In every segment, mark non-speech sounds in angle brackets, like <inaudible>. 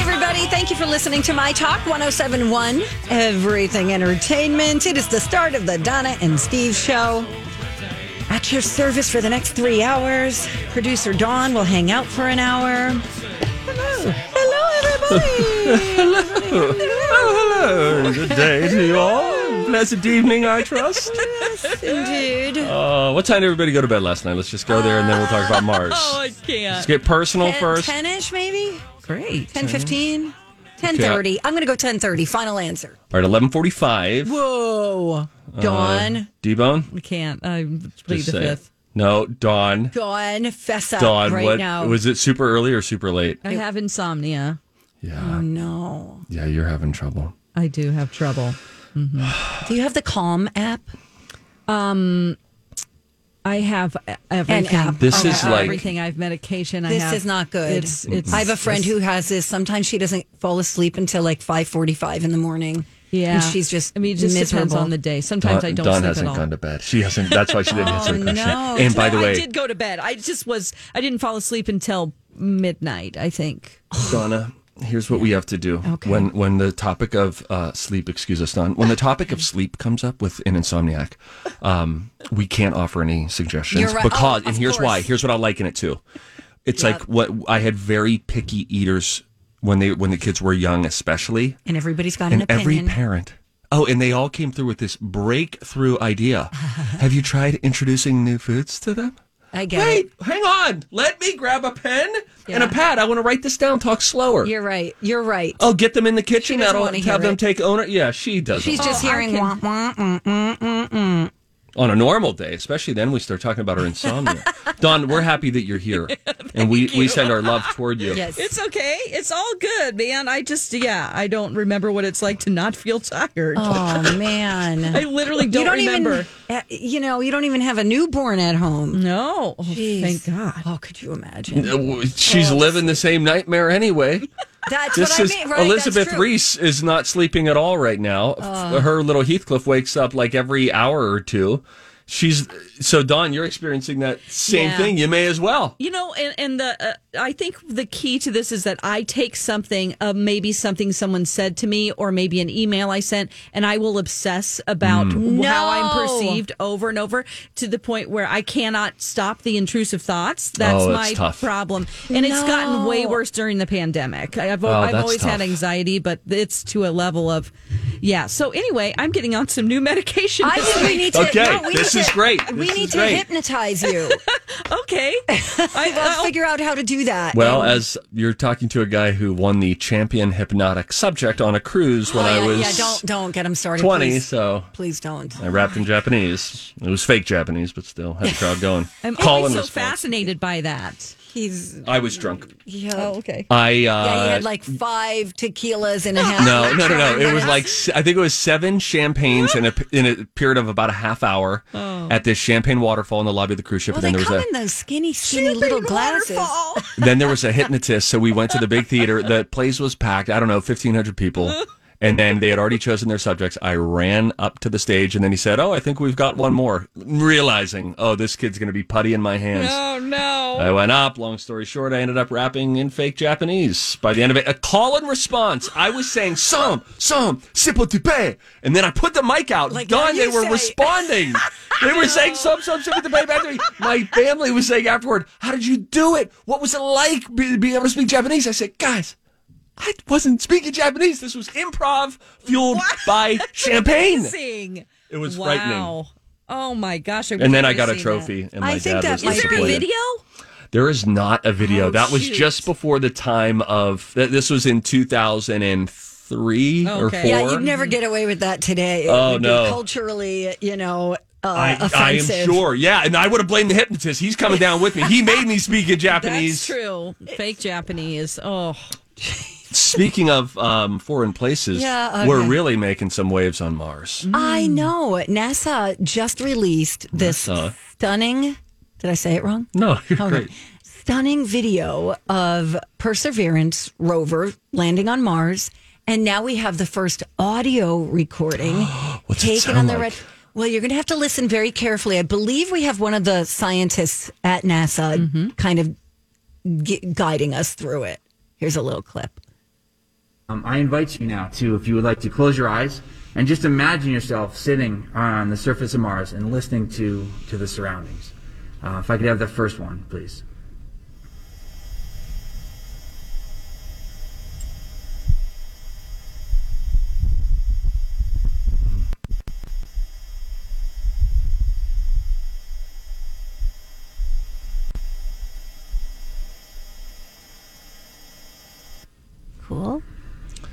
Hey, everybody. Thank you for listening to My Talk 1071, Everything Entertainment. It is the start of the Donna and Steve show. At your service for the next three hours. Producer Dawn will hang out for an hour. Hello. Hello, everybody. hello. Hello. Good day to you all. Blessed evening, I trust. yes, Indeed. Uh, what time did everybody go to bed last night? Let's just go there and then we'll talk about <laughs> Mars. Oh, I can't. Let's get personal first. 10-ish, maybe? Great. 10, 15? 10.30. I'm going to go 10.30. Final answer. All right, 1145. Whoa. Uh, Dawn. D-Bone? I can't. I plead the fifth. No, Dawn. Dawn, fess up Dawn, right what now. was it super early or super late? I have insomnia. Yeah. oh, no. Yeah, you're having trouble. I do have trouble. Mm-hmm. <sighs> Do you have the Calm app? Um, I have everything. app. This I is have like- everything. I have medication. I This have, is not good. It's it's. Mm-hmm. I have a friend who has this. Sometimes she doesn't fall asleep until like five forty-five in the morning. Yeah, and she's just. I mean, it just miserable. depends on the day. Sometimes I don't Dawn sleep hasn't at all. gone to bed. She hasn't. That's why she didn't <laughs> oh, answer the Oh, question. no. And by no, the way, I did go to bed. I just was. I didn't fall asleep until midnight. I think. Donna, here's what we have to do. Okay. When when the topic of uh, sleep, excuse us, Don. When the topic of <laughs> sleep comes up with an insomniac, um, we can't offer any suggestions right. because, Oh, and here's why. Here's what I liken it to. It's Yeah. like what I had very picky eaters when they when the kids were young, especially, and everybody's got an and every parent. Oh, and they all came through with this breakthrough idea. <laughs> have you tried introducing new foods to them? I get Wait, it. hang on. Let me grab a pen and a pad. I want to write this down. Talk slower. You're right. You're right. Oh, get them in the kitchen. doesn't That'll wanna hear have them it. take owner. Yeah, she does. She's just Oh, I hearing. can- Wah, wah, mm, mm, mm, mm. On a normal day, especially then we start talking about our insomnia. Don, we're happy that you're here, <laughs> and we we send our love toward you. Yes. It's okay. It's all good, man. I just yeah. I don't remember what it's like to not feel tired. Oh <laughs> man. I literally don't, you don't remember. even. You know, you don't even have a newborn at home. no. Oh, thank God. Oh, could you imagine? She's living the same nightmare anyway. <laughs> That's This what I is mean, right? Elizabeth. Reese is not sleeping at all right now. F- Her little Heathcliff wakes up like every hour or two. She's so Don. You're experiencing that same Yeah. thing. You may as well. You know, and, and the uh, I think the key to this is that I take something, uh, maybe something someone said to me, or maybe an email I sent, and I will obsess about Mm. how I'm perceived over and over to the point where I cannot stop the intrusive thoughts. That's Oh, that's my tough. problem, and it's gotten way worse during the pandemic. I've, Oh, I've that's always had anxiety, but it's to a level of, yeah. So anyway, I'm getting on some new medication. I think we need to. Okay, no, we this need is to- great. We This need to great. hypnotize you. <laughs> okay. <laughs> I, Let's I'll- figure out how to do that. Well, And- as you're talking to a guy who won the champion hypnotic subject on a cruise when Oh, I was yeah, don't don't get him started. 20, please. so Please don't. I rapped in Japanese. It was fake Japanese, but still had the crowd going. <laughs> I'm Call always so response. fascinated by that. He's I was drunk. yeah. Oh, okay. I uh, yeah, he had like five tequilas and a half. no, no, no, no. It was like I think it was seven champagnes in a in a period of about a half hour at this champagne waterfall in the lobby of the cruise ship. Well, and they then there come was in those skinny, skinny little glasses. a then there was a hypnotist. So we went to the big theater. The place was packed. I don't know, fifteen hundred people. <laughs> And then they had already chosen their subjects. I ran up to the stage, and then he said, "Oh, I think we've got one more." Realizing, oh, this kid's going to be putty in my hands. Oh no. I went up. Long story short, I ended up rapping in fake Japanese. By the end of it, a call and response. I was saying some, some, sipo tupe, and then I put the mic out. Like Done. They were say. responding. <laughs> they were saying some, some, sipo tupe back to me. My family was saying afterward, "How did you do it? What was it like be- being able to speak Japanese?" I said, "Guys." I wasn't speaking Japanese. This was improv fueled by <laughs> champagne. Amazing. It was wow. frightening. Oh my gosh. I And then I got a seen trophy, and my I think dad that was might That. Is there a disappointed. video? There is not a video. Oh, that was shoot. just before the time of. This was in 2003 or four. Yeah, you'd never get away with that today. It Oh, would be no. culturally, you know, uh, I, I am sure. Yeah, and I would have blamed the hypnotist. He's coming down with me. He made me speak in <laughs> Japanese. That's true. Fake Japanese. Oh. <laughs> Speaking of um, foreign places, Yeah, we're really making some waves on Mars. I know. NASA just released this NASA. stunning. Did I say it wrong? No, you're Okay. great. Stunning video of Perseverance rover landing on Mars. And now we have the first audio recording <gasps> What's it taken sound on the like? red. Well, you're going to have to listen very carefully. I believe we have one of the scientists at NASA kind of gu- guiding us through it. Here's a little clip. Um, I invite you now to, if you would like to close your eyes and just imagine yourself sitting on the surface of Mars and listening to, to the surroundings. Uh, if I could have the first one, please. Cool.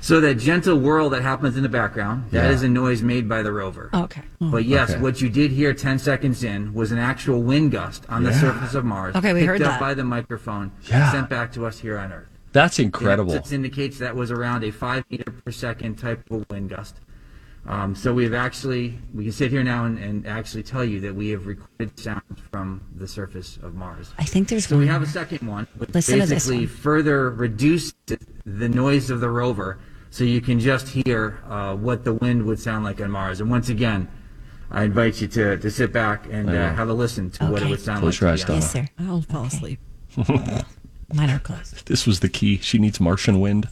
So that gentle whirl that happens in the background, that is Yeah. a noise made by the rover. Okay. But yes, Okay. what you did hear 10 seconds in was an actual wind gust on the Yeah. surface of Mars. Okay, we picked heard up that. by the microphone, Yeah. sent back to us here on Earth. That's incredible. This indicates that was around a five meter per second type of wind gust. Um, so we've actually, we can sit here now and, and actually tell you that we have recorded sound from the surface of Mars. I think there's So we one have a second one, which Listen to this basically one. further reduced the noise of the rover, so you can just hear uh, what the wind would sound like on Mars. And once again, I invite you to, to sit back and uh, have a listen to what it Okay. would sound Close like. your to eyes, the Donna. Yes, sir. I'll fall asleep. <laughs> Mine are closed. This was the key. She needs Martian wind.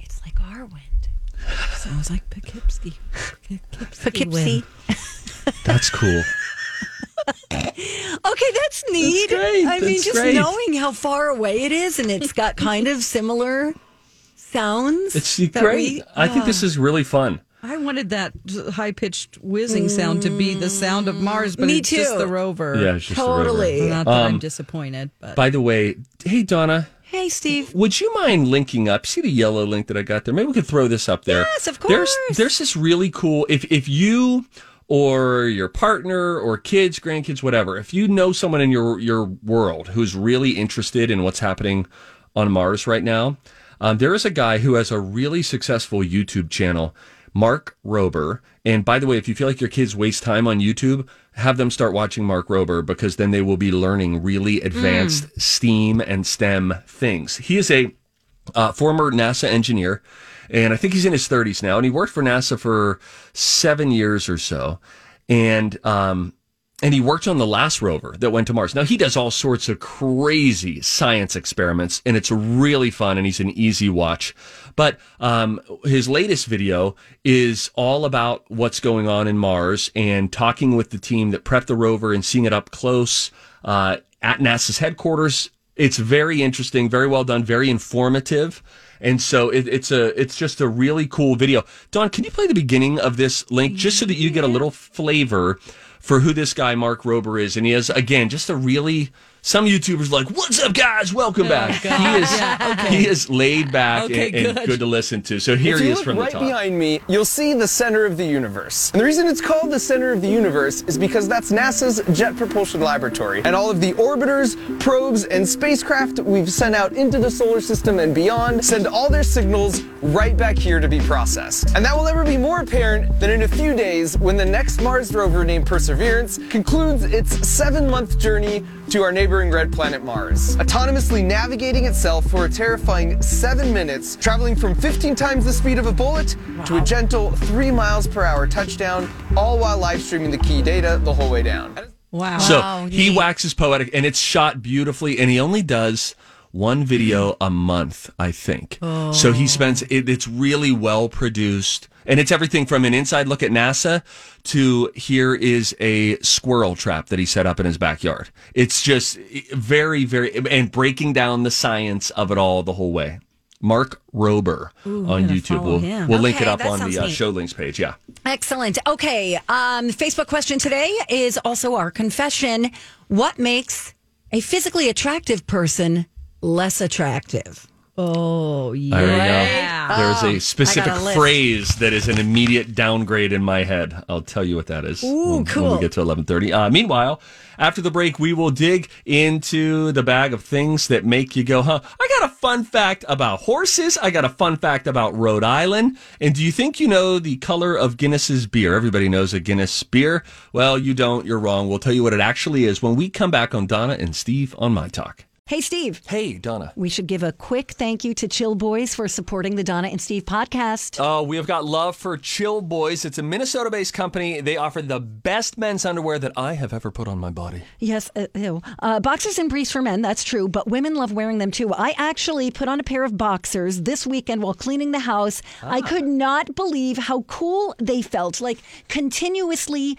It's like our wind. Sounds like Poughkeepsie. <laughs> Poughkeepsie. That's cool. <laughs> Okay, that's neat. great. I mean, That's just great. knowing how far away it is, and it's got kind of similar sounds. It's that great. we- I think this is really fun. I wanted that high pitched whizzing sound to be the sound of Mars, but Me it's just the rover. Yeah, it's just the rover. Totally. Not that Um, I'm disappointed, but By the way, hey Donna, Hey, Steve. would you mind linking up? See the yellow link that I got there? Maybe we could throw this up there. Yes, of There's course. there's this really cool if if you or your partner or kids, grandkids, whatever, if you know someone in your your world who's really interested in what's happening on Mars right now, um, there is a guy who has a really successful YouTube channel, Mark Rober. And by the way, if you feel like your kids waste time on YouTube, have them start watching Mark Rober because then they will be learning really advanced STEAM and STEM things. He is a uh, former NASA engineer, and I think he's in his 30s now, and he worked for NASA for seven years or so, and um, and he worked on the last rover that went to Mars. Now he does all sorts of crazy science experiments, and it's really fun, and he's an easy watch. But um, his latest video is all about what's going on in Mars and talking with the team that prepped the rover and seeing it up close uh, at NASA's headquarters it's very interesting, very well done, very informative. And so it, it's a it's just a really cool video. Don, can you play the beginning of this link just so that you get a little flavor for who this guy Mark Rober is? And he has again just a really some YouTubers like, "What's up, guys? Welcome oh, back." He is he is laid back Okay, and, and good. good to listen to. So here If he is from right the top. Right behind me, you'll see the center of the universe. And the reason it's called the center of the universe is because that's NASA's Jet Propulsion Laboratory. And all of the orbiters, probes, and spacecraft we've sent out into the solar system and beyond send all their signals right back here to be processed. And that will never be more apparent than in a few days when the next Mars rover named Perseverance concludes its seven month journey to our neighboring red planet Mars, autonomously navigating itself for a terrifying seven minutes, traveling from 15 times the speed of a bullet to a gentle three miles per hour touchdown, all while live streaming the key data the whole way down. wow. So he waxes poetic, and it's shot beautifully, and he only does one video a month, I think. Oh. So he spends it, it's really well produced, and it's everything from an inside look at NASA to here is a squirrel trap that he set up in his backyard. It's just very, very, and breaking down the science of it all the whole way. Mark Rober on YouTube. We'll, him. we'll link Okay, it up on the uh, show links page. Yeah. Excellent. Okay. Um, Facebook question today is also our confession. What makes a physically attractive person less attractive? Oh, yeah. There. There's Oh, a specific a phrase that is an immediate downgrade in my head. I'll tell you what that is Ooh, when, when cool. we get to 11:30. Uh, meanwhile, after the break, we will dig into the bag of things that make you go, "Huh?" I got a fun fact about horses. I got a fun fact about Rhode Island. And do you think you know the color of Guinness's beer? Everybody knows a Guinness beer. Well, you don't. You're wrong. We'll tell you what it actually is when we come back on Donna and Steve on my talk. Hey, Steve. Hey, Donna. We should give a quick thank you to Chill Boys for supporting the Donna and Steve podcast. Oh, we have got love for Chill Boys. It's a Minnesota based company. They offer the best men's underwear that I have ever put on my body. Yes, uh, ew. Uh, boxers and briefs for men, that's true, but women love wearing them too. I actually put on a pair of boxers this weekend while cleaning the house. I could not believe how cool they felt, like continuously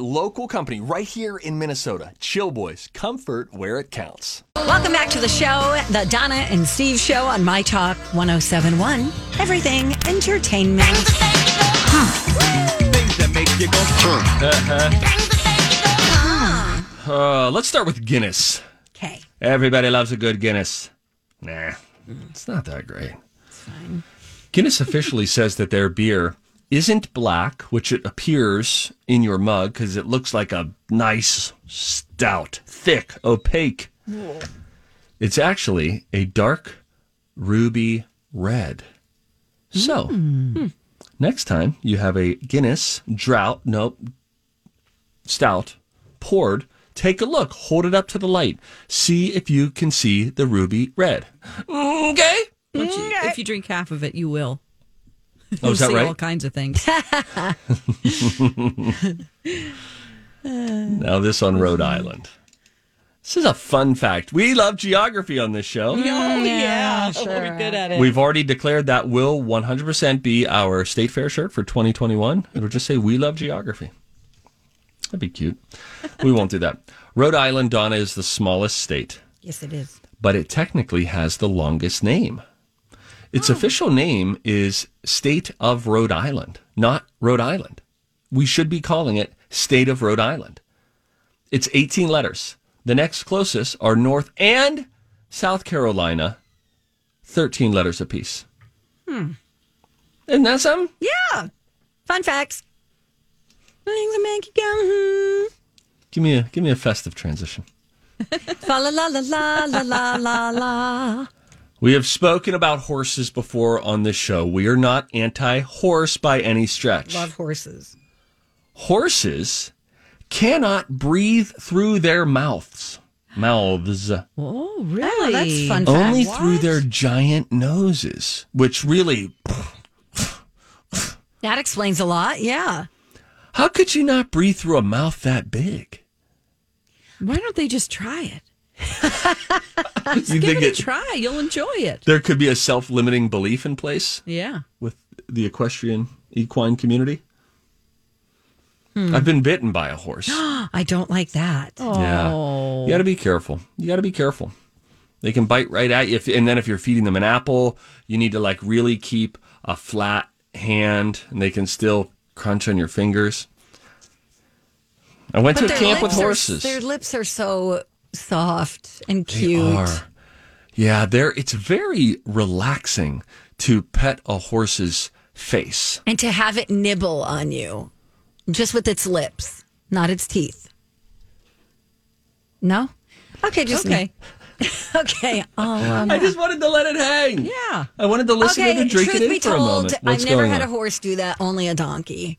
local company right here in Minnesota. Chill Boys, comfort where it counts. Welcome back to the show, the Donna and Steve show on My Talk 1071. Everything entertainment. Things that make you go. Uh, let's start with Guinness. Okay. Everybody loves a good Guinness. Nah, it's not that great. Fine. Guinness officially says that their beer isn't black, which it appears in your mug because it looks like a nice, stout, thick, opaque. It's actually a dark ruby red. So, hmm. Hmm. next time you have a Guinness drought, nope, stout poured, take a look, hold it up to the light, see if you can see the ruby red. Mm-hmm. Okay? Once you- if you drink half of it, you will. <laughs> Oh, You'll is that see right? all kinds of things. <laughs> Now, this on Rhode uh-huh. Island. This is a fun fact. We love geography on this show. Mm, oh, yeah. We're good at it. We've already declared that will 100% be our state fair shirt for 2021. It'll just say, We love geography. That'd be cute. <laughs> we won't do that. Rhode Island, Donna, is the smallest state, Yes, it is. but it technically has the longest name. Its official name is State of Rhode Island, not Rhode Island. We should be calling it State of Rhode Island. It's 18 letters. The next closest are North and South Carolina, 13 letters apiece. Hmm. Isn't that something? Yeah. Fun facts. Things that make you go, hmm. Give me a give me a festive transition. <laughs> Fa la la la la la la la la. We have spoken about horses before on this show. We are not anti-horse by any stretch. Love horses. Horses cannot breathe through their mouths. Mouths. Oh, really? Oh, that's fun fact. Only through their giant noses, which really That explains a lot. Yeah. how could you not breathe through a mouth that big? Why don't they just try it? <laughs> You Give think it a try. You'll enjoy it. there could be a self-limiting belief in place Yeah. with the equestrian equine community? Hmm. I've been bitten by a horse. <gasps> I don't like that. Oh. Yeah. You got to be careful. You got to be careful. They can bite right at you. If, and then if you're feeding them an apple, you need to like really keep a flat hand and they can still crunch on your fingers. I went to a camp with lips are- horses. their lips are so soft and They cute. are. Yeah, they're, it's very relaxing to pet a horse's face. And to have it nibble on you just with its lips, not its teeth. No? Okay, just Okay. <laughs> okay. Oh, um, I just wanted to let it hang. Yeah. I wanted to listen okay. to it and drink truth it in be for a told, moment. What's I've never had on? a horse do that. Only a donkey.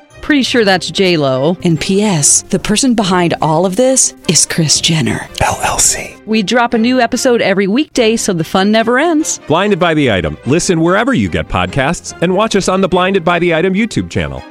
Pretty sure that's J Lo. And P.S. The person behind all of this is Kris Jenner LLC. We drop a new episode every weekday, so the fun never ends. Blinded by the item. Listen wherever you get podcasts, and watch us on the Blinded by the Item YouTube channel.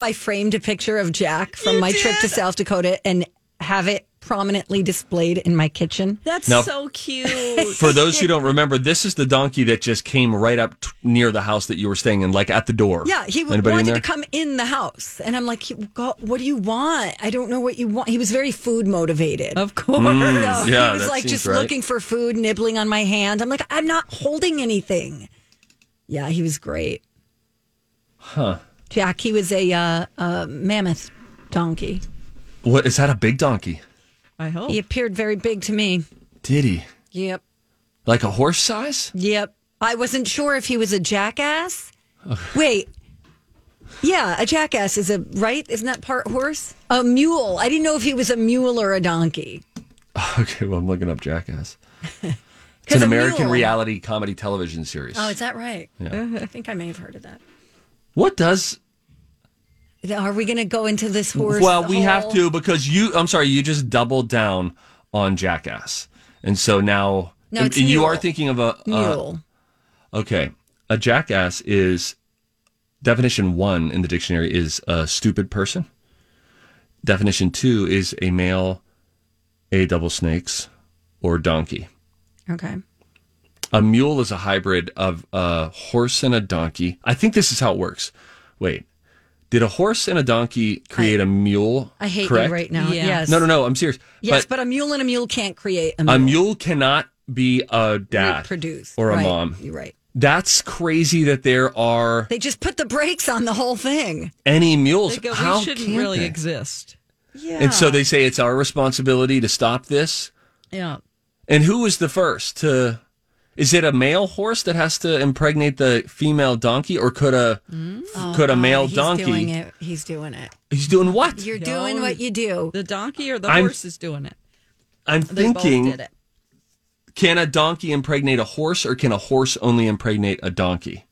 I framed a picture of Jack from my trip to South Dakota and have it prominently displayed in my kitchen. That's Now- so <laughs> cute. For those who don't remember, this is the donkey that just came right up t- near the house that you were staying in, like at the door. Yeah, he w- wanted to come in the house, and I'm like, "What do you want? I don't know what you want." He was very food motivated. of course. So Mm, yeah, he was like just right. looking for food, nibbling on my hand. I'm like, I'm not holding anything. Yeah, he was great. Huh. Jack, he was a uh, uh, mammoth donkey. What is that? A big donkey? I hope. He appeared very big to me. Did he? Yep. Like a horse size? Yep. I wasn't sure if he was a jackass. Wait. Yeah, a jackass is a right? Isn't that part horse? A mule. I didn't know if he was a mule or a donkey. <laughs> Okay, well, I'm looking up Jackass. <laughs> It's an American mule- reality comedy television series. Oh, is that right? Yeah. I think I may have heard of that. What does? Are we going to go into this horse? well, we have to because you. I'm sorry, you just doubled down on Jackass, and so now No, and you are thinking of a uh, mule. okay, a jackass is definition one in the dictionary is a stupid person. Definition two is a male, a double snakes, or donkey. okay. A mule is a hybrid of a horse and a donkey. I think this is how it works. Wait, did a horse and a donkey create a mule? I hate correct? you right now. Yeah. Yes. No, no, no. I'm serious. Yes, but, but, a mule and a mule can't create a mule. a mule cannot be a dad Reproduce. or a Right. mom. You're right. That's crazy that there are They just put the brakes on the whole thing. any mules. They go, How we shouldn't can't really they? exist. Yeah. And so they say it's our responsibility to stop this. Yeah. And who was the first to? Is it a male horse that has to impregnate the female donkey, or could a mm. could a oh, male Oh, he's donkey? doing it. He's doing it. He's doing what? You're No. doing what you do. The donkey or the I'm- horse is doing it. I'm They thinking, it. can a donkey impregnate a horse, or can a horse only impregnate a donkey?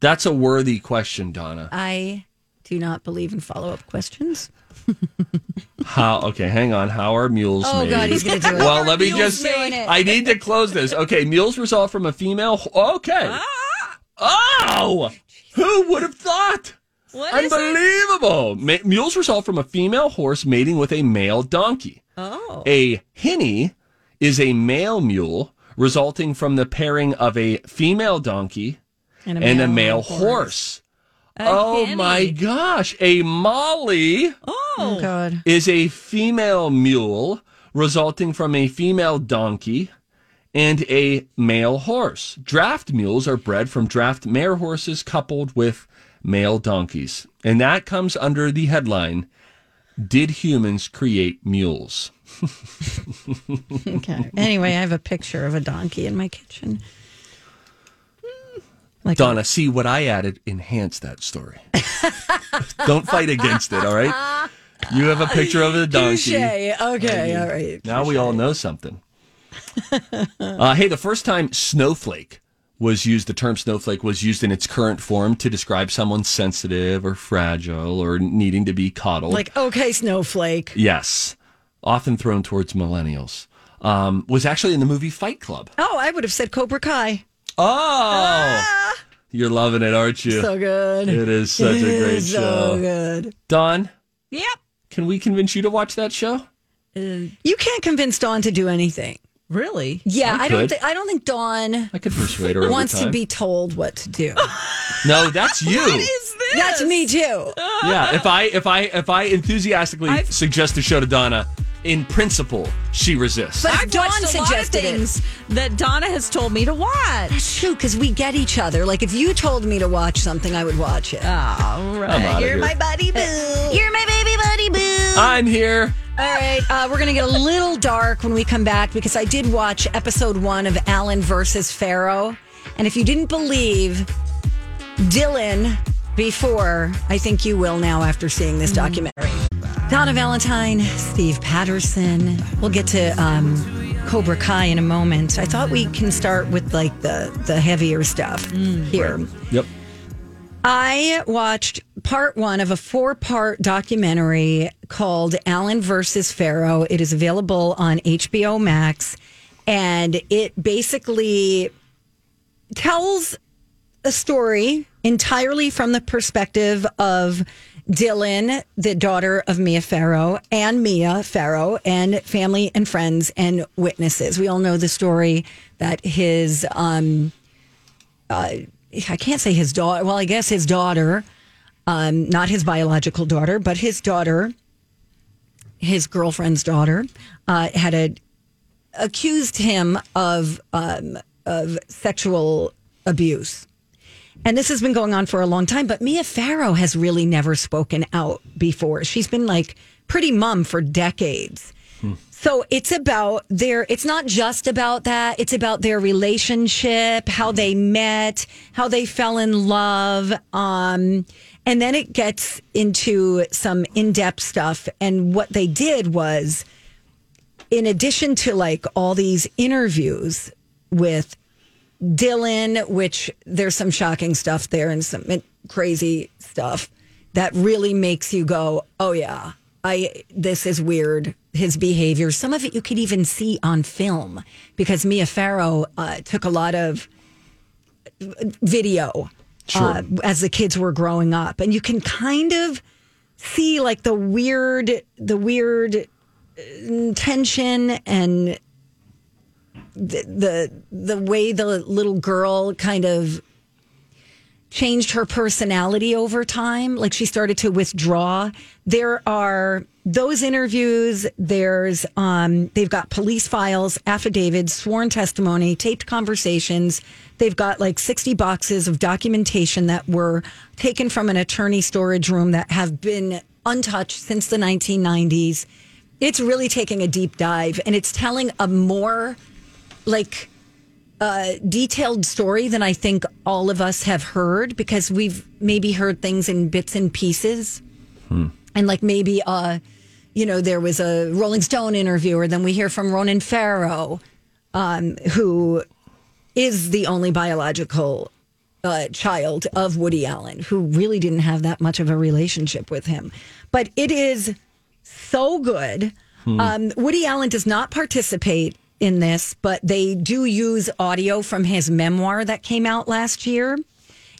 That's a worthy question, Donna. I do not believe in follow up questions. <laughs> How? Okay, hang on. How are mules Oh, made? God, he's gonna do it. Well, let me just. it. I need to close this. Okay, mules result from a female. Okay. Ah! Oh, who would have thought? What? Unbelievable. Ma- mules result from a female horse mating with a male donkey. Oh. A hinny is a male mule resulting from the pairing of a female donkey and a male horse. Oh hinny. my gosh. A molly oh. oh, God. is a female mule resulting from a female donkey and a male horse. Draft mules are bred from draft mare horses coupled with male donkeys. And that comes under the headline Did humans create mules? <laughs> Okay. Anyway, I have a picture of a donkey in my kitchen. Like Donna, see what I added enhanced that story. <laughs> Don't fight against it, all right? You have a picture of a donkey. Touche. Okay, all right. Now we all know something. <laughs> uh, hey, the first time snowflake was used, the term snowflake was used in its current form to describe someone sensitive or fragile or needing to be coddled. Like, okay, snowflake. yes, often thrown towards millennials. Um, was actually in the movie Fight Club. Oh, I would have said Cobra Kai. Oh, you're loving it, aren't you? So good. It is such a great is show. So good. Don, Yep. Can we convince you to watch that show? Uh, you can't convince Dawn to do anything. Really? Yeah, I I, don't. could. Thi- I don't think Dawn I could persuade her. over wants to be told what to do. No, that's you. That's me too. yeah. If I if I if I enthusiastically I've- suggest the show to Donna, in principle, she resists. But- I've Dawn watched a lot of suggested it. things that Donna has told me to watch. That's true because we get each other. Like if you told me to watch something, I would watch it. All I'm right. You're here. my buddy boo. You're my baby buddy boo. I'm here. All right, uh, we're going to get a little dark when we come back because I did watch episode one of Allen versus Farrow. And if you didn't believe Dylan before, I think you will now after seeing this documentary. Donna Valentine, Steve Patterson. We'll get to um, Cobra Kai in a moment. I thought we can start with like the, the heavier stuff here. Yep. I watched part one of a four part documentary called Allen versus Farrow. It is available on HBO Max, and it basically tells a story entirely from the perspective of Dylan, the daughter of Mia Farrow, and Mia Farrow, and family and friends and witnesses. We all know the story that his um, I can't say his daughter. Well, I guess his daughter, um, not his biological daughter, but his daughter, his girlfriend's daughter, uh, had a, accused him of um, of sexual abuse. And this has been going on for a long time, but Mia Farrow has really never spoken out before. She's been like pretty mum for decades. So it's about their, it's not just about that. It's about their relationship, how they met, how they fell in love. Um, and then it gets into some in depth stuff. And what they did was, in addition to like all these interviews with Dylan, which there's some shocking stuff there and some crazy stuff that really makes you go, "Oh yeah, I this is weird." His behavior, some of it you could even see on film because Mia Farrow uh, took a lot of video uh, as the kids were growing up, and you can kind of see like the weird, the weird uh, tension and the, the way the little girl kind of changed her personality over time like she started to withdraw. There are those interviews there's um they've got police files affidavits sworn testimony taped conversations. They've got like 60 boxes of documentation that were taken from an attorney storage room that have been untouched since the 1990s it's really taking a deep dive and it's telling a more like uh, detailed story than I think all of us have heard because we've maybe heard things in bits and pieces. And like maybe, uh, you know, there was a Rolling Stone interviewer, then we hear from Ronan Farrow, um, who is the only biological uh, child of Woody Allen, who really didn't have that much of a relationship with him. But it is so good. Um, Woody Allen does not participate in this, but they do use audio from his memoir that came out last year,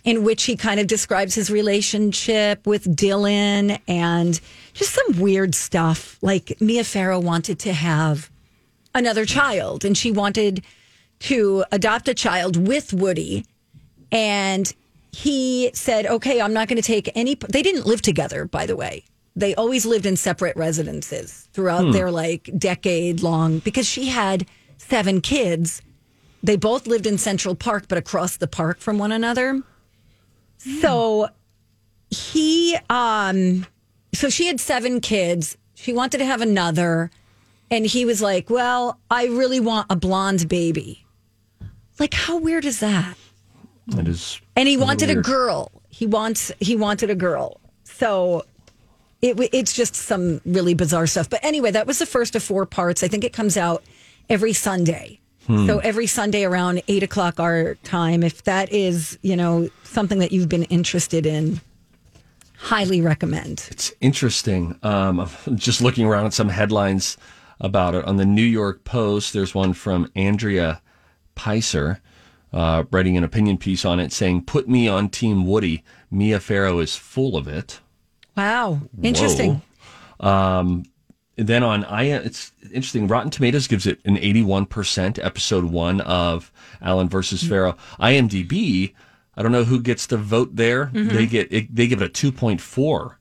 in which he kind of describes his relationship with Dylan and just some weird stuff. Like Mia Farrow wanted to have another child, and she wanted to adopt a child with Woody. And he said, okay, I'm not going to take any. They didn't live together, by the way. They always lived in separate residences throughout their like decade long because she had seven kids. They both lived in Central Park, but across the park from one another. So he, um, so she had seven kids. She wanted to have another. And he was like, well, I really want a blonde baby. Like, how weird is that? It is. and he wanted a girl. He wants he wanted a girl. So it it's just some really bizarre stuff. But anyway, that was the first of four parts. I think it comes out every Sunday. So every Sunday around eight o'clock our time. If that is you know something that you've been interested in, highly recommend. It's interesting. Um, I'm <laughs> just looking around at some headlines about it. On the New York Post, there's one from Andrea Peyser uh, writing an opinion piece on it saying, Put me on Team Woody. Mia Farrow is full of it. Wow, interesting. Whoa. Um, then on I, it's interesting. Rotten Tomatoes gives it an 81%. Episode one of Allen versus Farrow. IMDb, I don't know who gets the vote there. Mhm. They get it, they give it a 2.4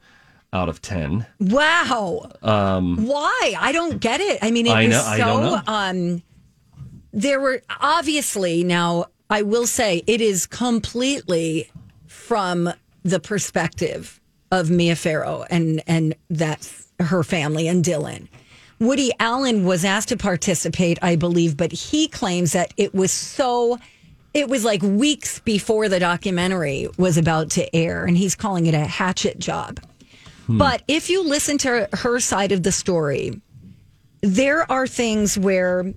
out of 10. Wow. Um, Why? I don't get it. I mean, it I was so. Know. Um, there were obviously now. I will say it is completely from the perspective of Mia Farrow and and that's her family and Dylan. Woody Allen was asked to participate, I believe, but he claims that it was so. It was like weeks before the documentary was about to air, and he's calling it a hatchet job. But if you listen to her side of the story, there are things where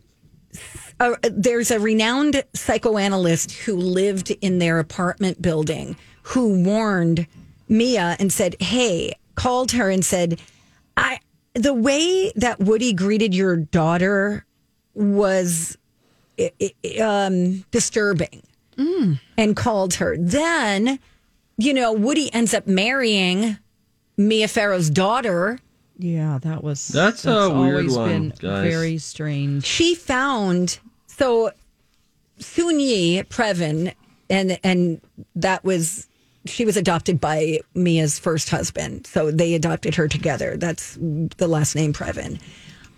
uh, there's a renowned psychoanalyst who lived in their apartment building who warned Mia and said, "Hey," called her and said, "I the way that Woody greeted your daughter was i- i- um, disturbing." And called her. Then, you know, Woody ends up marrying Mia Farrow's daughter. Yeah, that was That's a weird always one, been guys. very strange. She found so Soon-Yi Previn, and and that was she was adopted by Mia's first husband, so they adopted her together. That's the last name Previn.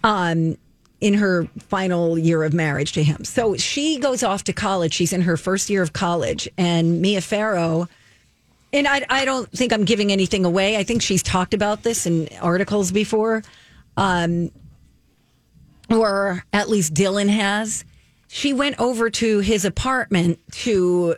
Um, in her final year of marriage to him, so she goes off to college. She's in her first year of college, and Mia Farrow. And I, I don't think I'm giving anything away. I think she's talked about this in articles before. Um, or at least Dylan has. She went over to his apartment to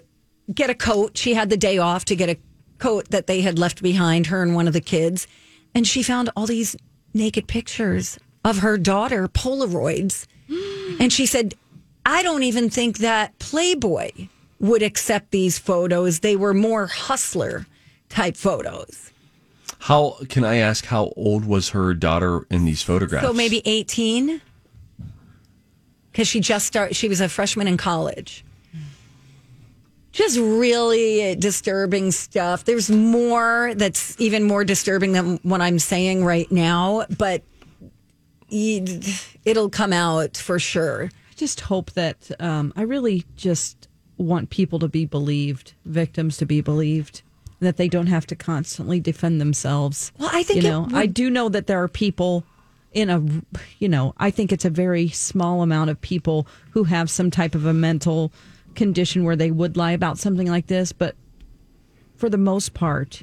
get a coat. She had the day off to get a coat that they had left behind, her and one of the kids. And she found all these naked pictures of her daughter, Polaroids. <gasps> And she said, I don't even think that Playboy would accept these photos. They were more hustler type photos. How can I ask how old was her daughter in these photographs? So maybe 18? Because she just started, she was a freshman in college. Just really disturbing stuff. There's more that's even more disturbing than what I'm saying right now, but it'll come out for sure. I just hope that um, I really just want people to be believed, victims to be believed, that they don't have to constantly defend themselves. Well, I think you know, would- I do know that there are people in a, you know, I think it's a very small amount of people who have some type of a mental condition where they would lie about something like this, but for the most part,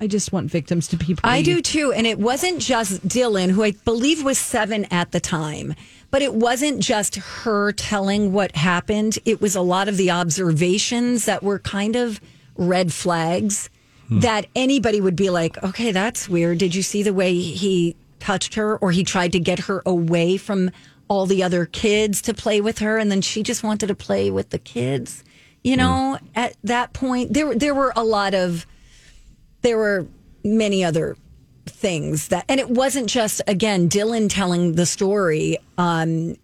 I just want victims to be believed. I do too. And it wasn't just Dylan, who I believe was seven at the time, but it wasn't just her telling what happened. It was a lot of the observations that were kind of red flags hmm. that anybody would be like, okay, that's weird. Did you see the way he touched her or he tried to get her away from all the other kids to play with her? And then she just wanted to play with the kids. You know, at that point, there there were a lot of there were many other things that and it wasn't just again dylan telling the story um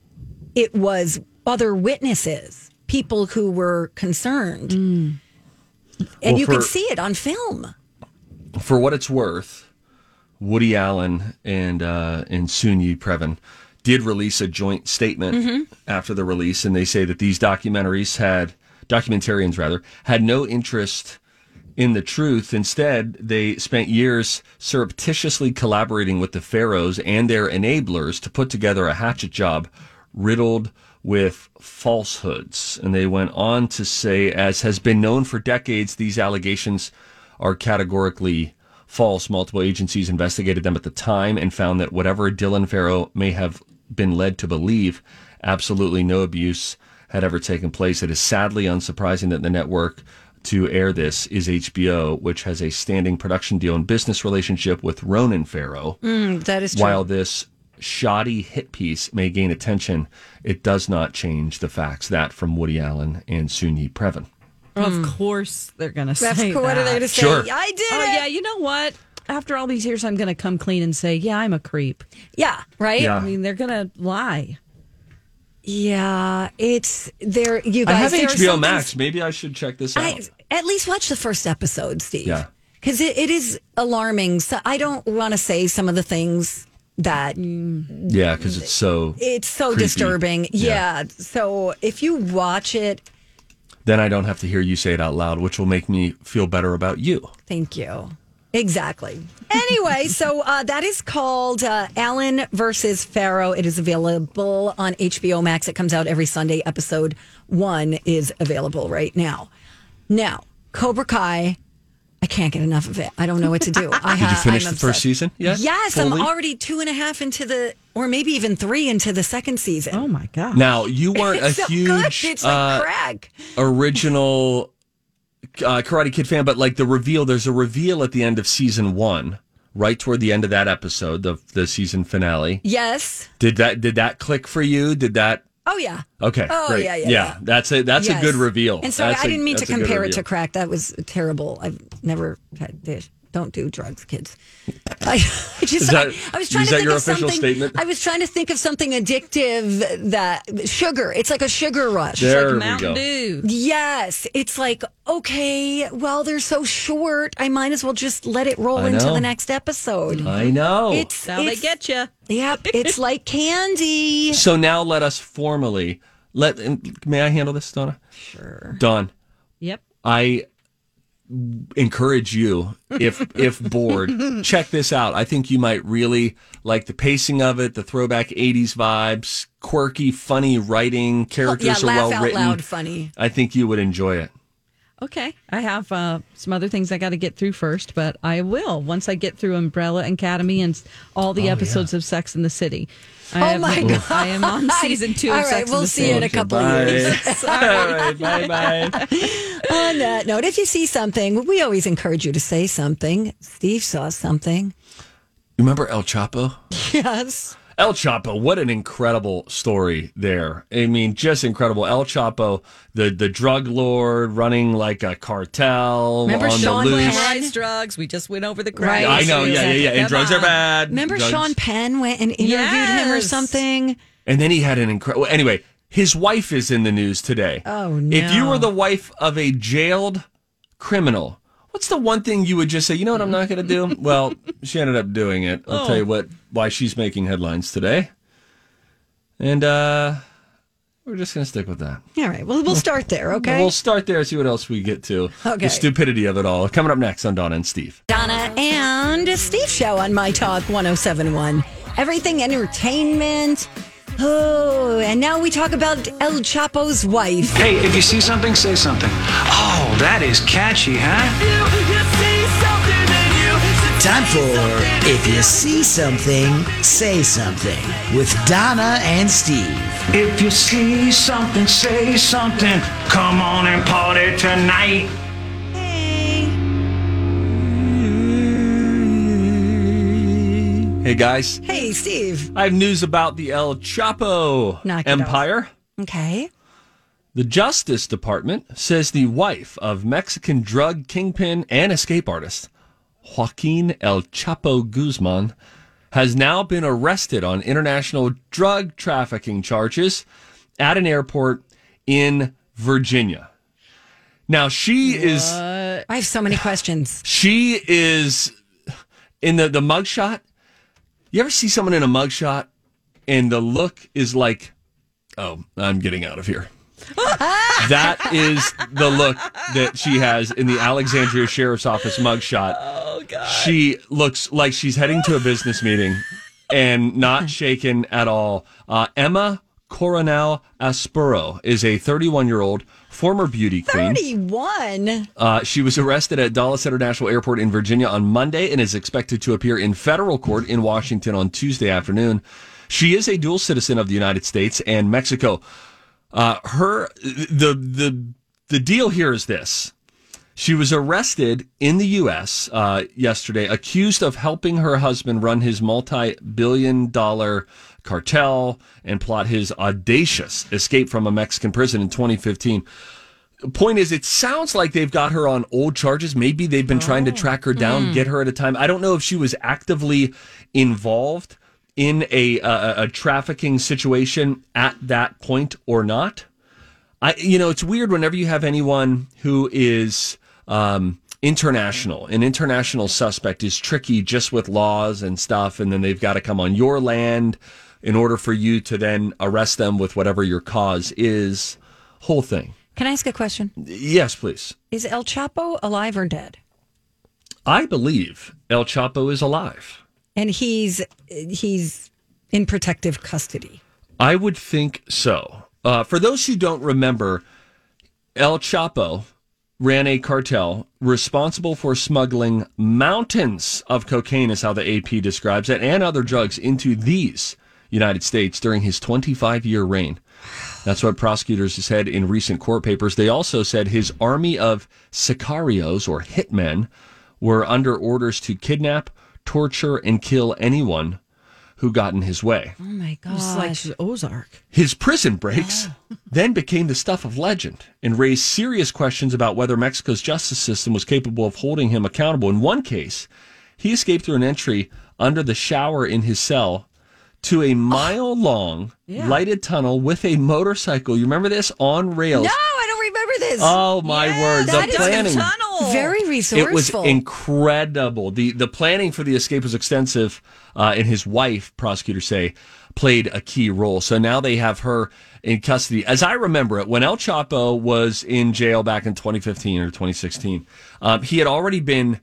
it was other witnesses people who were concerned and Well, you could see it on film for what it's worth, Woody Allen and uh, and Soon-Yi Previn did release a joint statement Mhm. after the release, and they say that these documentaries had documentarians rather had no interest in the truth. Instead, they spent years surreptitiously collaborating with the Farrows and their enablers to put together a hatchet job riddled with falsehoods. And they went on to say, as has been known for decades, these allegations are categorically false. Multiple agencies investigated them at the time and found that whatever Dylan Farrow may have been led to believe, absolutely no abuse had ever taken place. It is sadly unsurprising that the network to air this is HBO, which has a standing production deal and business relationship with Ronan Farrow. Mm, that is true. While this shoddy hit piece may gain attention, it does not change the facts. That from Woody Allen and Soon-Yi Previn. Of hmm. course, they're going to Of say course, what are they gonna say? Sure. i did Oh it yeah, you know what? After all these years, I'm going to come clean and say, yeah, I'm a creep. yeah right Yeah. I mean, they're going to lie. yeah it's there you I guys have there are HBO some Max. Maybe I should check this out. I, at least watch the first episode steve Yeah. because it, it is alarming. So I don't want to say some of the things that mm. Yeah, because it's so. it's so creepy. disturbing. Yeah. So if you watch it, Then I don't have to hear you say it out loud, which will make me feel better about you. thank you. Exactly. Anyway, so uh, that is called uh, Allen versus Farrow. It is available on HBO Max. It comes out every Sunday. Episode one is available right now. Now, Cobra Kai. I can't get enough of it. I don't know what to do. I <laughs> Did you finish I'm the first obsessed. season yet? Yes, Fully? I'm already two and a half into the, or maybe even three into the second season. Oh my god! Now, you <laughs> weren't a It's so good. huge It's like uh, crack. original uh, Karate Kid fan, but like the reveal, there's a reveal at the end of season one, right toward the end of that episode, the the season finale. Yes. Did that did that click for you? Did that? Oh yeah. Okay, Oh, great. yeah, yeah, yeah. That's a that's Yes. a good reveal. And sorry, That's I didn't mean to a good compare it to crack. That was terrible. I've never had this. Don't do drugs, kids. <laughs> I, I just, that, I, I was trying is to that think your of official something. statement? I was trying to think of something addictive that sugar. It's like a sugar rush. There we Mountain go. Dew. Yes, it's like okay. Well, they're so short. I might as well just let it roll I into the next episode. I know. It's That's how they get you. Yep, it's <laughs> like candy. So now let us formally let. May I handle this, Donna? Sure. Dawn, Yep. I encourage you if <laughs> if bored check this out i think you might really like the pacing of it the throwback 80s vibes quirky funny writing characters yeah, are well written loud, funny. i think you would enjoy it Okay. I have uh, some other things I got to get through first, but I will once I get through Umbrella Academy and all the episodes of Sex in the City. I Oh have- my God. I am on <laughs> season two All of right, Sex we'll see City. you in a couple of years. <laughs> all right bye bye <laughs> On that note, if you see something, we always encourage you to say something. Steve saw something. You remember el chapo Yes. El Chapo, what an incredible story there. I mean, just incredible. El Chapo, the, the drug lord running like a cartel Remember on Sean the loose. Glamorized drugs. We just went over the Right. I know, yeah, yeah, yeah. And Come drugs are bad. Remember Drugs- Sean Penn went and interviewed him or something? And then he had an incredible. Anyway, his wife is in the news today. Oh, no. If you were the wife of a jailed criminal, what's the one thing you would just say? You know what I'm not going to do? <laughs> well, she ended up doing it. I'll tell you what. Why she's making headlines today. And uh we're just going to stick with that. All right. Well, we'll start there, <laughs> okay? We'll start there. And see what else we get to. Okay. The stupidity of it all. Coming up next on Donna and Steve. Donna and Steve show on My Talk 1071. Everything entertainment. Oh, and now we talk about El Chapo's wife. Hey, if you see something, say something. Oh, that is catchy, huh? Time for If You See Something, Say Something with Donna and Steve. If you see something, say something. Come on and party tonight. Hey, Hey guys. Hey, Steve. I have news about the El Chapo Knock empire. Okay. The Justice Department says the wife of Mexican drug kingpin and escape artist Joaquin El Chapo Guzman has now been arrested on international drug trafficking charges at an airport in Virginia. Now she is I have so many questions. <laughs> she is in the the mugshot. You ever see someone in a mugshot and the look is like, "Oh, I'm getting out of here." That is the look that she has in the Alexandria Sheriff's Office mugshot. Oh God! She looks like she's heading to a business meeting and not <laughs> shaken at all. Uh, Emma Coronel Aispuro is a 31 year old former beauty queen. 31. Uh, she was arrested at Dulles International Airport in Virginia on Monday and is expected to appear in federal court in Washington on Tuesday afternoon. She is a dual citizen of the United States and Mexico. Uh, her the the the deal here is this. She was arrested in the U.S. Uh, yesterday, accused of helping her husband run his multi-billion dollar cartel and plot his audacious escape from a Mexican prison in 2015 point is it sounds like they've got her on old charges maybe they've been trying to track her down get her at a time i don't know if she was actively involved in a, a, a trafficking situation at that point or not i you know it's weird whenever you have anyone who is um, international. An international suspect is tricky just with laws and stuff, and then they've got to come on your land in order for you to then arrest them with whatever your cause is. Whole thing. Can I ask a question? Yes, please. Is El Chapo alive or dead? I believe El Chapo is alive. And he's he's in protective custody. I would think so. Uh, for those who don't remember, El Chapo ran a cartel responsible for smuggling mountains of cocaine, is how the AP describes it, and other drugs into these United States during his 25 year reign. That's what prosecutors said in recent court papers. They also said his army of sicarios or hitmen were under orders to kidnap, torture, and kill anyone who got in his way. Oh my god! It's like Ozark. His prison breaks <laughs> then became the stuff of legend and raised serious questions about whether Mexico's justice system was capable of holding him accountable. In one case, he escaped through an entry under the shower in his cell to a mile long Yeah. lighted tunnel with a motorcycle. You remember this on rails? No, I don't remember this. Oh my word! that The is planning. Very resourceful. It was incredible. the The planning for the escape was extensive, uh, and his wife, prosecutors say, played a key role. So now they have her in custody. As I remember it, when El Chapo was in jail back in 2015 or 2016, um, he had already been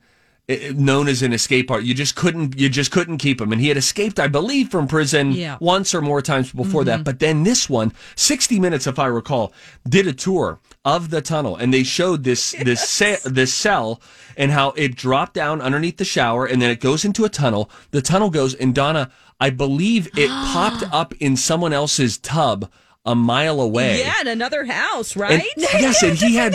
known as an escape artist. You just couldn't you just couldn't keep him, and he had escaped, I believe, from prison Yeah. once or more times before that. Mm-hmm. But then this one, 60 Minutes, if I recall, did a tour of the tunnel, and they showed this this ce- this cell and how it dropped down underneath the shower, and then it goes into a tunnel. The tunnel goes, and Donna, I believe it <gasps> popped up in someone else's tub a mile away. Yeah, in another house, right? <laughs> yes, and <laughs> he had-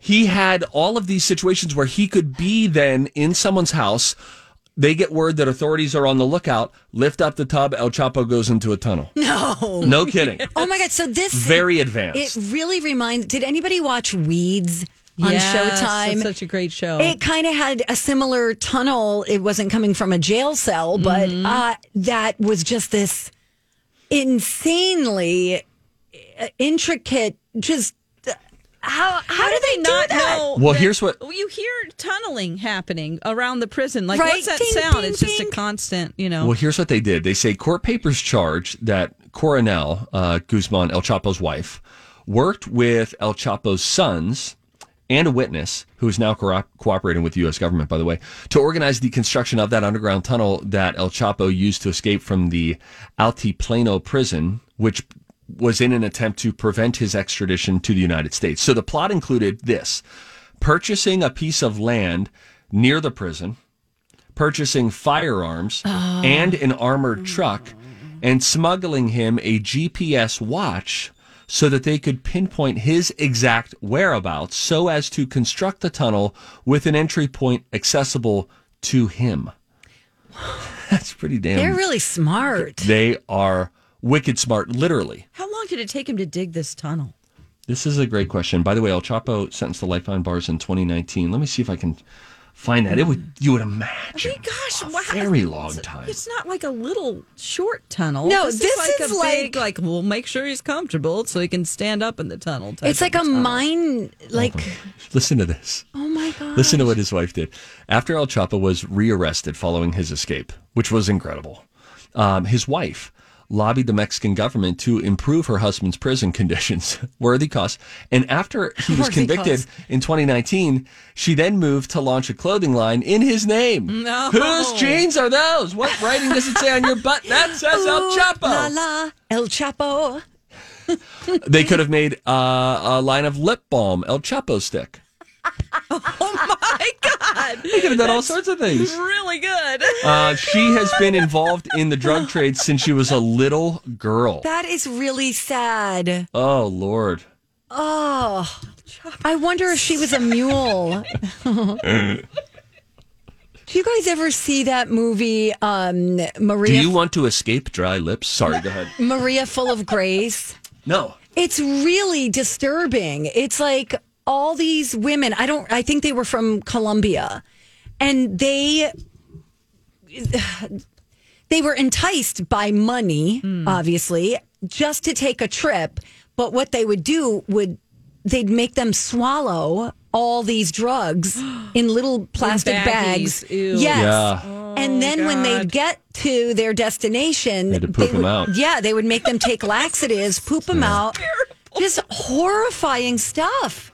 he had all of these situations where he could be then in someone's house. They get word that authorities are on the lookout, lift up the tub, El Chapo goes into a tunnel. no. No kidding. <laughs> Oh my god! So this Very advanced. It really reminds. Did anybody watch Weeds on Yes, Showtime? such a great show. It kind of had a similar tunnel. It wasn't coming from a jail cell, but Mm-hmm. uh, that was just this insanely uh, intricate. Just uh, how how, do they, not do that? know? Well, that- here's what- you hear tunneling happening around the prison. Like, Right? what's that Ding, sound? ding, it's just a constant, you know. Well, here's what they did. They say court papers charge that Coronel uh, Guzman, El Chapo's wife, worked with El Chapo's sons and a witness who is now co- cooperating with the U.S. government, by the way, to organize the construction of that underground tunnel that El Chapo used to escape from the Altiplano prison, which was in an attempt to prevent his extradition to the United States. So the plot included this purchasing a piece of land near the prison, purchasing firearms and an armored truck, and smuggling him a GPS watch so that they could pinpoint his exact whereabouts so as to construct the tunnel with an entry point accessible to him. <laughs> That's pretty damn. They're really smart. they are wicked smart, literally. How long did it take him to dig this tunnel? This is a great question. By the way, El Chapo sentenced to life on bars in 2019. Let me see if I can find that. It would you would imagine Gosh, a wow. very long time. It's not like a little short tunnel. No, this, this is like is a big, like- like we'll make sure he's comfortable so he can stand up in the tunnel. type It's like a tunnel. mine. Like Listen to this. oh my god. Listen to what his wife did. After El Chapo was rearrested following his escape, which was incredible, um, his wife lobbied the Mexican government to improve her husband's prison conditions, <laughs> worthy cause. And after he was convicted cause. in 2019, she then moved to launch a clothing line in his name. No. Whose jeans are those? What writing does it say on your butt? That <laughs> says El Ooh, Chapo. La la El Chapo. They could have made uh, a line of lip balm, El Chapo stick. <laughs> Oh my god! They could have done all sorts of things. Really good. Uh, she has been involved in the drug trade since she was a little girl. That is really sad. Oh Lord. Oh, I wonder if she was a mule. <laughs> Do you guys ever see that movie, um, Maria? Do you want to escape dry lips? Sorry, go ahead. Maria Full of Grace. No. It's really disturbing. It's like all these women, I don't I think they were from Colombia and they <sighs> they were enticed by money, hmm. obviously, just to take a trip, but what they would do would they'd make them swallow all these drugs <gasps> in little plastic baggies. bags. Ew. Yes. Yeah. and then when oh, they God. get to their destination, They had to poop would, 'em out. Yeah, they would make them take laxatives, poop them out. Just horrifying stuff.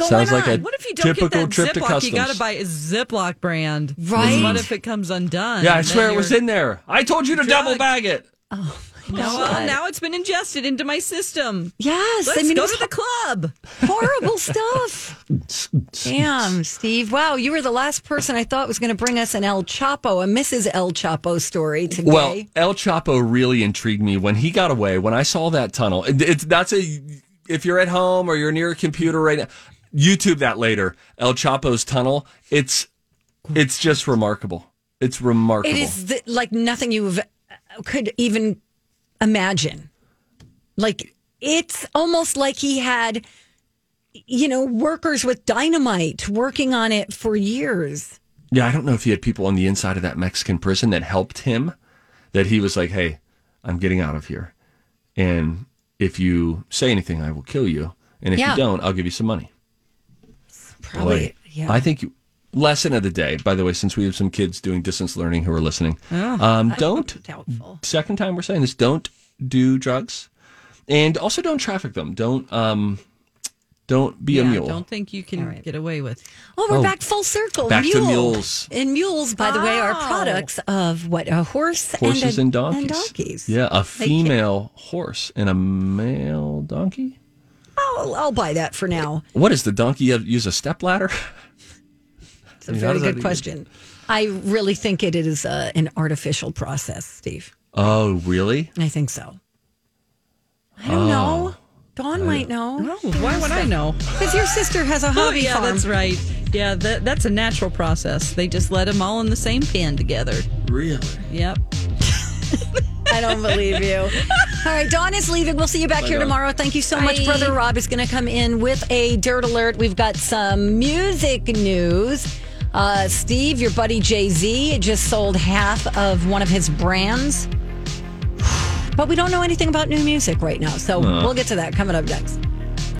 Going Sounds like a What if you don't typical get trip that to Ziploc? customs. You got to buy a Ziploc brand. Right. What if it comes undone? Yeah, I And swear then it was you're- in there. I told you to double Drugged. bag it. Oh Now, oh, well, now it's been ingested into my system. Yes, Let's I mean, go it was to the club. horrible stuff. <laughs> Damn, Steve. Wow, you were the last person I thought was going to bring us an El Chapo, a Mrs. El Chapo story today. Well, El Chapo really intrigued me when he got away. When I saw that tunnel, it- it's that's a. If you're at home or you're near a computer right now, YouTube that later. El Chapo's tunnel. It's it's just remarkable. It's remarkable. it is the, like nothing you uh, could even imagine. Like it's almost like he had, you know, workers with dynamite working on it for years. Yeah, I don't know if he had people on the inside of that Mexican prison that helped him. That he was like, "Hey, I'm getting out of here, and if you say anything, I will kill you, and if Yeah. you don't, I'll give you some money." Probably, Boy, yeah. I think you, lesson of the day. By the way, since we have some kids doing distance learning who are listening, Oh, um, don't. Doubtful. Second time we're saying this: don't do drugs, and also don't traffic them. Don't um, don't be a mule. don't think you can get away with. Oh, we're Oh. back full circle. Back to mules. And mules, by the way, are Oh. products of what a horse Horses and, and, donkeys. and donkeys. Yeah, a female horse and a male donkey. I'll, I'll buy that for now. What is the donkey use a step ladder? <laughs> It's a I mean, very does that good even- question. I really think it is uh, an artificial process, Steve. Oh, really? I think so. I don't know. Dawn might know. No, why would I know? Because your sister has a Oh, hobby yeah, farm. that's right. Yeah, that, that's a natural process. They just let them all in the same pen together. Really? Yep. <laughs> I don't believe you. All right, Dawn is leaving. We'll see you back here Dawn. tomorrow. Thank you so much. Brother Rob is going to come in with a dirt alert. We've got some music news. Uh, Steve, your buddy Jay Z, just sold half of one of his brands. <sighs> But we don't know anything about new music right now. So we'll get to that coming up next.